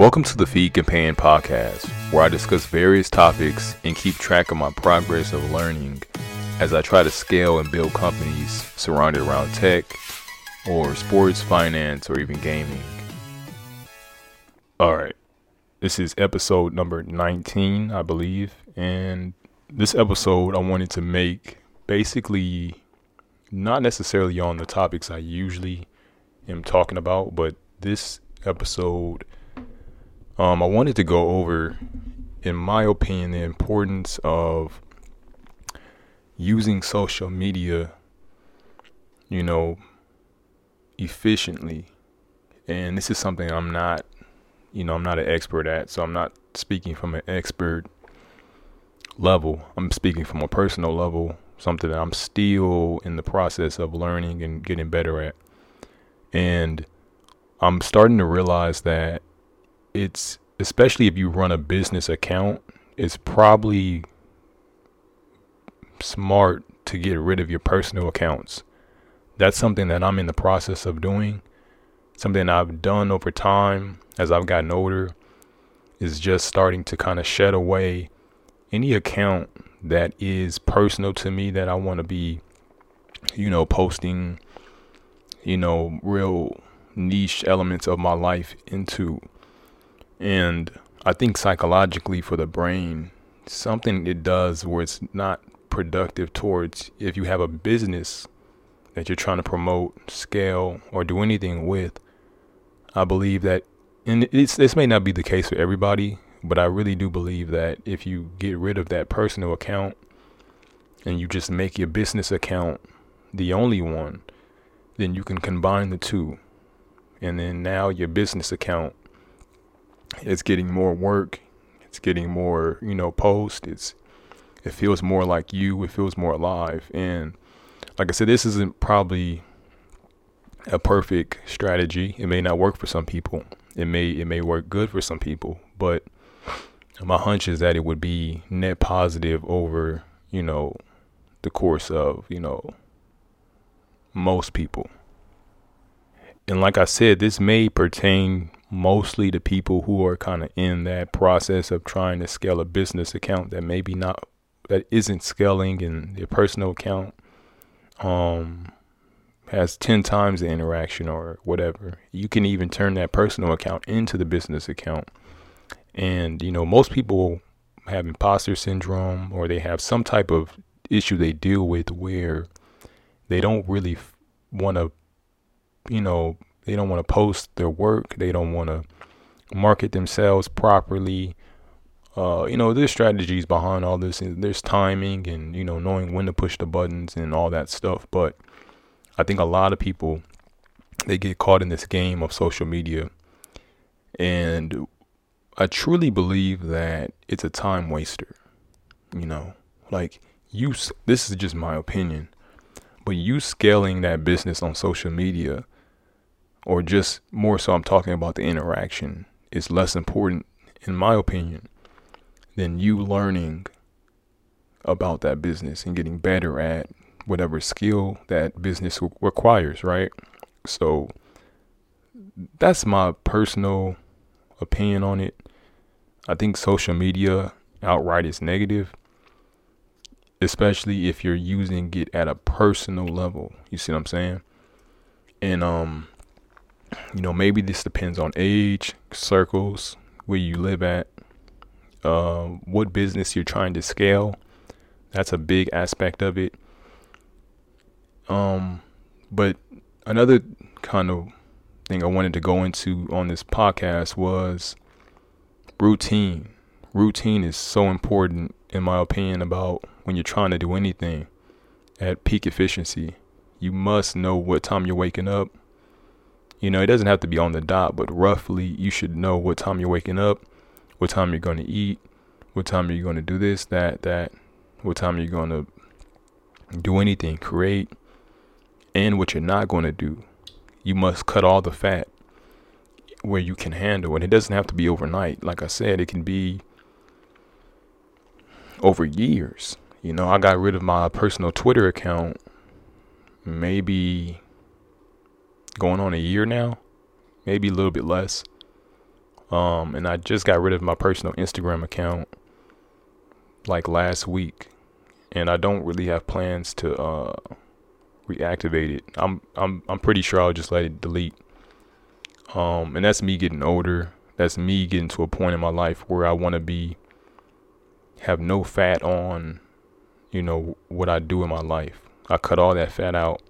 Welcome to the Feed Companion podcast, where I discuss various topics and keep track of my progress of learning as I try to scale and build companies surrounded around tech or sports, finance, or even gaming. All right, this is episode number 19, I believe, and this episode I wanted to make basically not necessarily on the topics I usually am talking about, but this episode um, I wanted to go over, in my opinion, the importance of using social media, you know, efficiently. And this is something I'm not, you know, I'm not an expert at. So I'm not speaking from an expert level. I'm speaking from a personal level, something that I'm still in the process of learning and getting better at. And I'm starting to realize that it's especially if you run a business account, it's probably smart to get rid of your personal accounts. That's something that I'm in the process of doing. Something I've done over time as I've gotten older is just starting to kind of shed away any account that is personal to me that I want to be, you know, posting, you know, real niche elements of my life into. And I think psychologically for the brain, something it does where it's not productive towards if you have a business that you're trying to promote, scale, or do anything with. I believe that, and this may not be the case for everybody, but I really do believe that if you get rid of that personal account and you just make your business account the only one, then you can combine the two. And then now your business account it's getting more work. It's getting more, you know, post. It's it feels more like you. It feels more alive. And like I said, this isn't probably a perfect strategy. It may not work for some people. It may it may work good for some people, but my hunch is that it would be net positive over, you know, the course of, you know, most people. And like I said, this may pertain mostly the people who are kind of in that process of trying to scale a business account that maybe not that isn't scaling in their personal account um has 10 times the interaction or whatever. You can even turn that personal account into the business account. And you know most people have imposter syndrome or they have some type of issue they deal with where they don't really want to you know they don't want to post their work. They don't want to market themselves properly. Uh, you know, there's strategies behind all this. And there's timing and, you know, knowing when to push the buttons and all that stuff. But I think a lot of people, they get caught in this game of social media. And I truly believe that it's a time waster. You know, like you, this is just my opinion, but you scaling that business on social media or just more so, I'm talking about the interaction, is less important, in my opinion, than you learning about that business and getting better at whatever skill that business requires, right? So that's my personal opinion on it. I think social media outright is negative, especially if you're using it at a personal level. You see what I'm saying? And um you know, maybe this depends on age, circles, where you live at, uh, what business you're trying to scale. That's a big aspect of it. Um, but another kind of thing I wanted to go into on this podcast was routine. Routine is so important, in my opinion, about when you're trying to do anything at peak efficiency. You must know what time you're waking up, you know, it doesn't have to be on the dot, but roughly you should know what time you're waking up, what time you're going to eat, what time you're you going to do this, that, that, what time you're you going to do anything, create, and what you're not going to do. You must cut all the fat where you can handle it. It doesn't have to be overnight. Like I said, it can be over years. You know, I got rid of my personal Twitter account maybe going on a year now, maybe a little bit less. Um, and I just got rid of my personal Instagram account like last week, and I don't really have plans to uh, reactivate it. I'm I'm I'm pretty sure I'll just let it delete. Um, and that's me getting older. That's me getting to a point in my life where I want to be have no fat on, you know, what I do in my life. I cut all that fat out.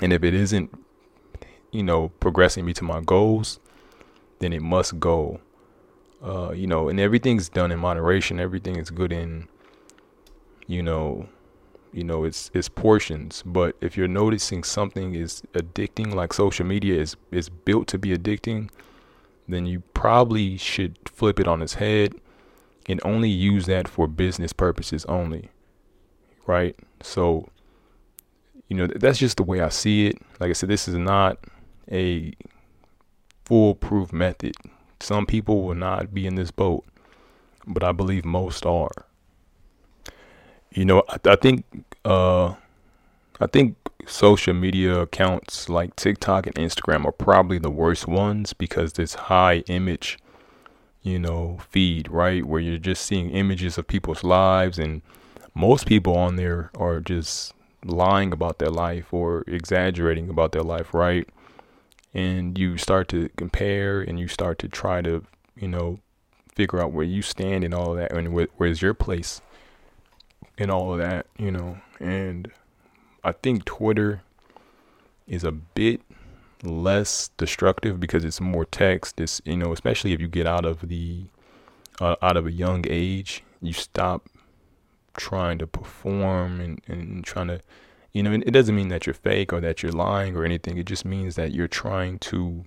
And if it isn't, you know, progressing me to my goals, then it must go. Uh, you know, and everything's done in moderation. Everything is good in, you know, you know, it's it's portions. But if you're noticing something is addicting, like social media is is built to be addicting, then you probably should flip it on its head and only use that for business purposes only. Right? So, you know, that's just the way I see it. Like I said, this is not a foolproof method. Some people will not be in this boat, but I believe most are. You know, I, I think uh, I think social media accounts like TikTok and Instagram are probably the worst ones because this high image, you know, feed, right? Where you're just seeing images of people's lives and most people on there are just lying about their life or exaggerating about their life, right? And you start to compare and you start to try to, you know, figure out where you stand and all of that and where, where's your place and all of that, you know. And I think Twitter is a bit less destructive because it's more text. It's you know, especially if you get out of the uh, out of a young age, you stop trying to perform and, and trying to you know, it doesn't mean that you're fake or that you're lying or anything. It just means that you're trying to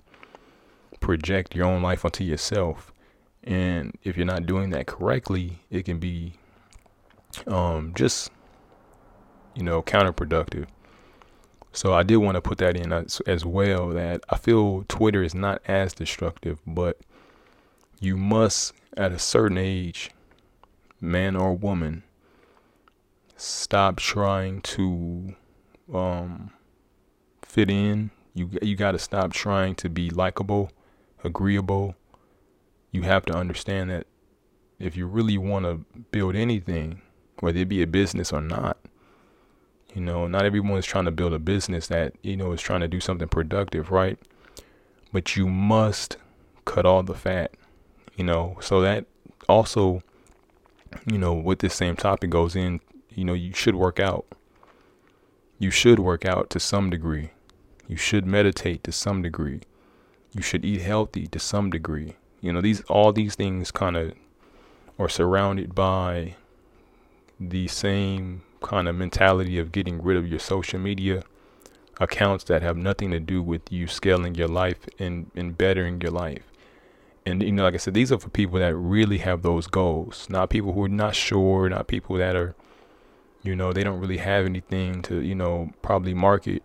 project your own life onto yourself. And if you're not doing that correctly, it can be um, just you know counterproductive. So I did want to put that in as, as well that I feel Twitter is not as destructive, but you must at a certain age, man or woman, stop trying to um, fit in. You you got to stop trying to be likable, agreeable. You have to understand that if you really want to build anything, whether it be a business or not. You know, not everyone is trying to build a business that, you know, is trying to do something productive, right? But you must cut all the fat, you know, so that also, you know, with this same topic goes in, you know, you should work out. You should work out to some degree. You should meditate to some degree. You should eat healthy to some degree. You know, these all these things kind of are surrounded by the same kind of mentality of getting rid of your social media accounts that have nothing to do with you scaling your life and, and bettering your life. And you know, like I said, these are for people that really have those goals, not people who are not sure, not people that are, you know, they don't really have anything to, you know, probably market.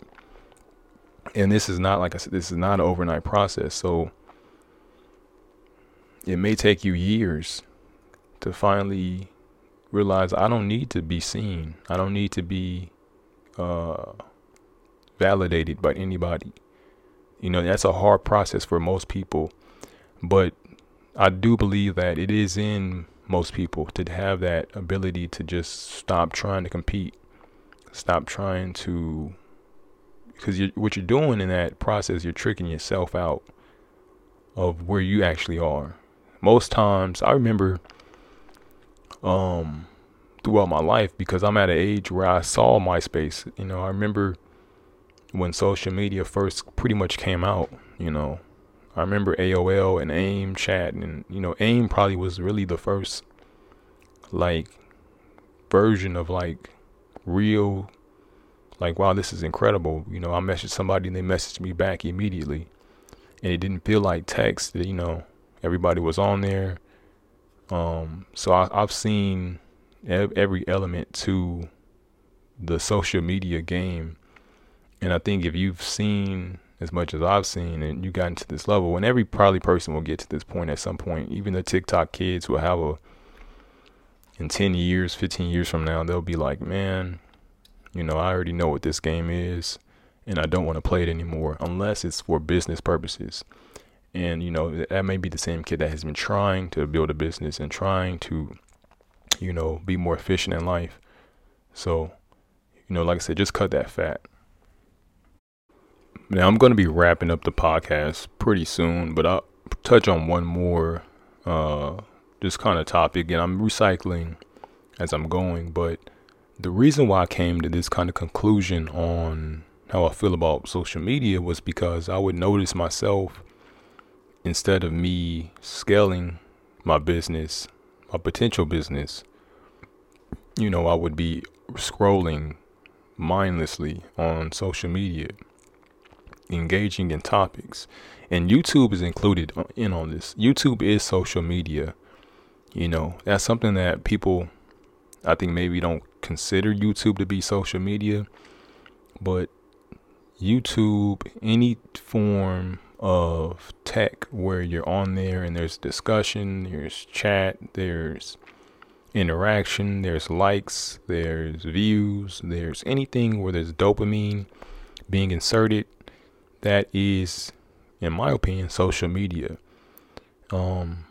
And this is not like I said, this is not an overnight process. So it may take you years to finally realize I don't need to be seen. I don't need to be uh, validated by anybody. You know, that's a hard process for most people. But I do believe that it is in most people to have that ability to just stop trying to compete, stop trying to, because what you're doing in that process, you're tricking yourself out of where you actually are. Most times, I remember um, throughout my life because I'm at an age where I saw MySpace. You know, I remember when social media first pretty much came out. You know, I remember AOL and AIM chat, and you know, AIM probably was really the first like version of like real like wow this is incredible. You know i messaged somebody and they messaged me back immediately. And it didn't feel like text you know everybody was on there. Um, so I, I've seen ev- every element to the social media game, and I think if you've seen as much as I've seen and you got to this level, and every probably person will get to this point at some point. Even the TikTok kids will have a in 10 years, 15 years from now, they'll be like, man, you know, I already know what this game is and I don't want to play it anymore unless it's for business purposes. And you know that may be the same kid that has been trying to build a business and trying to, you know, be more efficient in life. So, you know, like I said, just cut that fat. Now I'm going to be wrapping up the podcast pretty soon, but I'll touch on one more uh, this kind of topic, and I'm recycling as I'm going. But the reason why I came to this kind of conclusion on how I feel about social media was because I would notice myself instead of me scaling my business, my potential business, you know, I would be scrolling mindlessly on social media, engaging in topics. And YouTube is included in on this. YouTube is social media. You know, that's something that people, I think, maybe don't consider YouTube to be social media. But YouTube, any form of tech where you're on there and there's discussion, there's chat, there's interaction, there's likes, there's views, there's anything where there's dopamine being inserted, that is, in my opinion, social media. Um,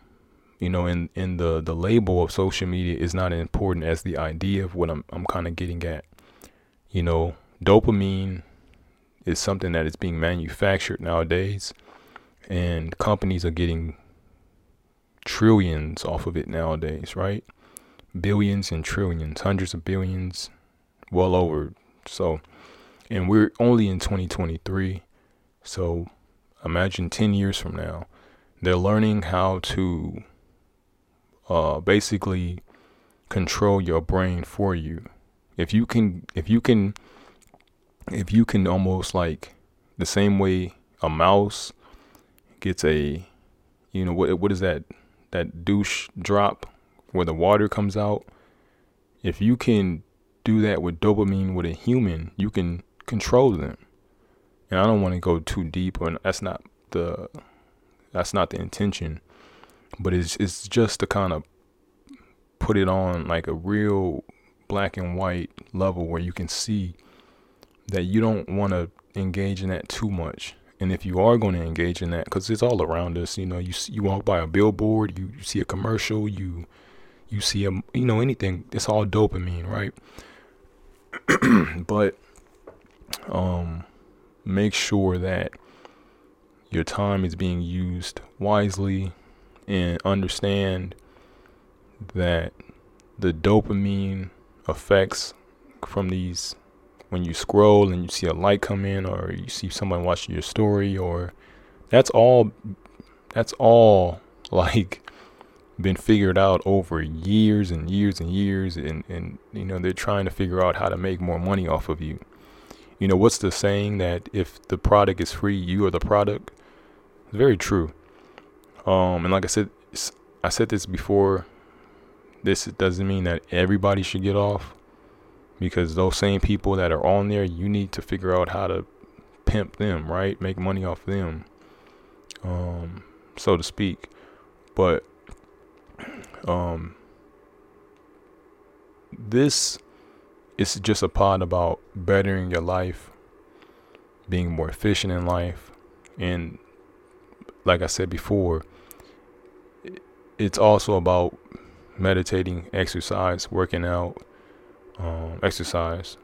you know, in in the the label of social media is not as important as the idea of what I'm I'm kind of getting at. You know, dopamine is something that is being manufactured nowadays, and companies are getting trillions off of it nowadays, right? billions and trillions, hundreds of billions, well over. So, and we're only in 2023. So, imagine 10 years from now, they're learning how to uh, basically control your brain for you. If you can, if you can, if you can almost like the same way a mouse gets a, you know, what what is that, that douche drop where the water comes out, if you can do that with dopamine with a human, you can control them. And I don't want to go too deep and that's not the that's not the intention. But it's it's just to kind of put it on like a real black and white level where you can see that you don't want to engage in that too much. And if you are going to engage in that, because it's all around us, you know, you you walk by a billboard, you, you see a commercial, you you see a you know anything it's all dopamine right but um make sure that your time is being used wisely and understand that the dopamine effects from these when you scroll and you see a light come in or you see someone watching your story or that's all that's all like been figured out over years and years and years and, and you know they're trying to figure out how to make more money off of you you know what's the saying that if the product is free you are the product? It's very true. Um and like i said i said this before this doesn't mean that everybody should get off because those same people that are on there you need to figure out how to pimp them right? Make money off them um so to speak. But um, this is just a pod about bettering your life, being more efficient in life, and like I said before, it's also about meditating, exercise, working out, um, exercise,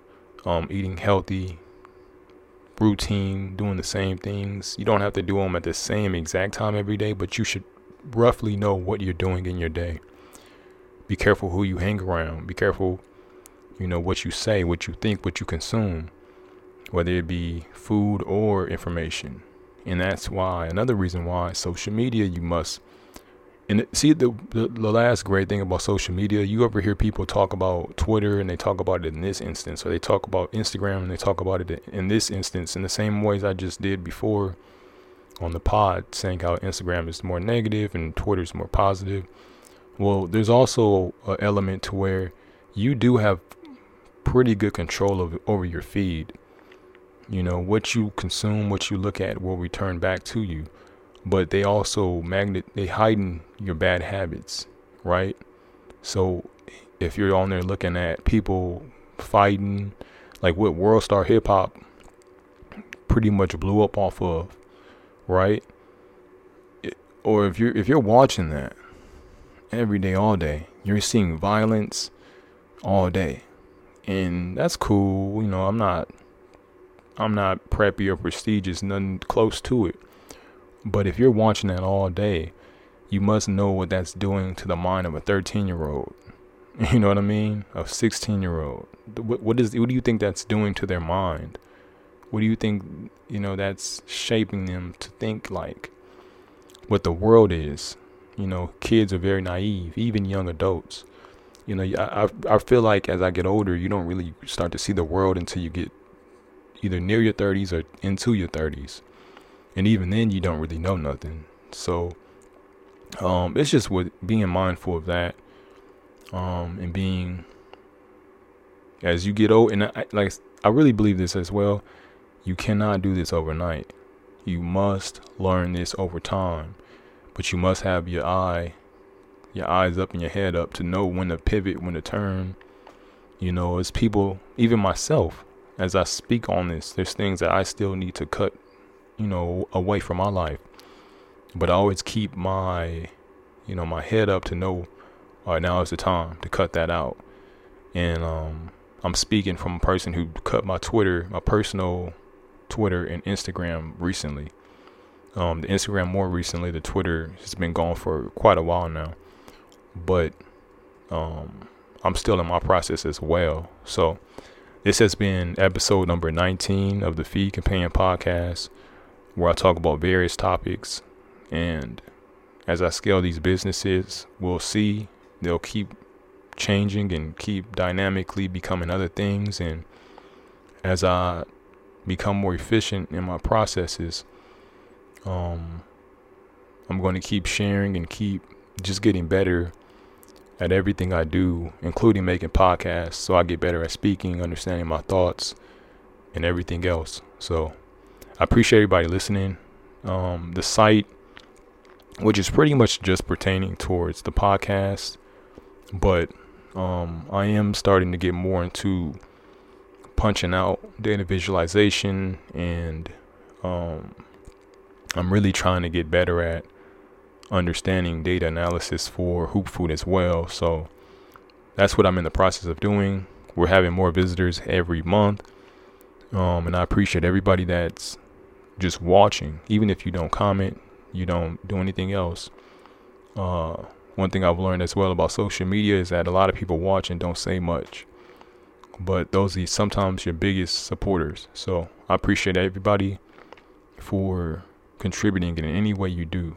um, eating healthy, routine, doing the same things. You don't have to do them at the same exact time every day, but you should roughly know what you're doing in your day. Be careful who you hang around. Be careful, you know, what you say, what you think, what you consume, whether it be food or information. And that's why, another reason why social media, you must. And see, the, the, the last great thing about social media, you ever hear people talk about Twitter and they talk about it in this instance, or they talk about Instagram and they talk about it in this instance in the same ways I just did before on the pod saying how Instagram is more negative and Twitter is more positive. Well, there's also an element to where you do have pretty good control of over your feed. You know, what you consume, what you look at will return back to you. But they also magnet they heighten your bad habits, right? So if you're on there looking at people fighting, like what World Star Hip Hop pretty much blew up off of right? or if you're if you're watching that every day, all day, you're seeing violence all day, and that's cool. You know, I'm not I'm not preppy or prestigious, nothing close to it. But if you're watching that all day, you must know what that's doing to the mind of a 13 year old. You know what I mean? A 16 year old. What, what is what do you think that's doing to their mind? What do you think you know that's shaping them to think like what the world is? You know, kids are very naive, even young adults. You know, I I feel like as I get older, you don't really start to see the world until you get either near your 30s or into your 30s. And even then, you don't really know nothing. So, um, it's just with being mindful of that, um, and being as you get old. And I, like I really believe this as well. You cannot do this overnight. You must learn this over time, but you must have your eye, your eyes up and your head up to know when to pivot, when to turn. You know, as people, even myself, as I speak on this, there's things that I still need to cut, you know, away from my life. But I always keep my, you know, my head up to know, all right, now is the time to cut that out. And um, I'm speaking from a person who cut my Twitter, my personal Twitter and Instagram recently. Um, the Instagram more recently, the Twitter has been gone for quite a while now, but um, I'm still in my process as well. So this has been episode number 19 of the Feed Companion podcast, where I talk about various topics. And as I scale these businesses, we'll see they'll keep changing and keep dynamically becoming other things. And as I become more efficient in my processes, um, I'm going to keep sharing and keep just getting better at everything I do, including making podcasts, so I get better at speaking, understanding my thoughts, and everything else. So I appreciate everybody listening. Um, the site, which is pretty much just pertaining towards the podcast, but um, I am starting to get more into punching out data visualization and um, I'm really trying to get better at understanding data analysis for Hoop Food as well. So that's what I'm in the process of doing. We're having more visitors every month. Um, and I appreciate everybody that's just watching, even if you don't comment, you don't do anything else. Uh, one thing I've learned as well about social media is that a lot of people watch and don't say much but those are sometimes your biggest supporters. So I appreciate everybody for contributing in any way you do.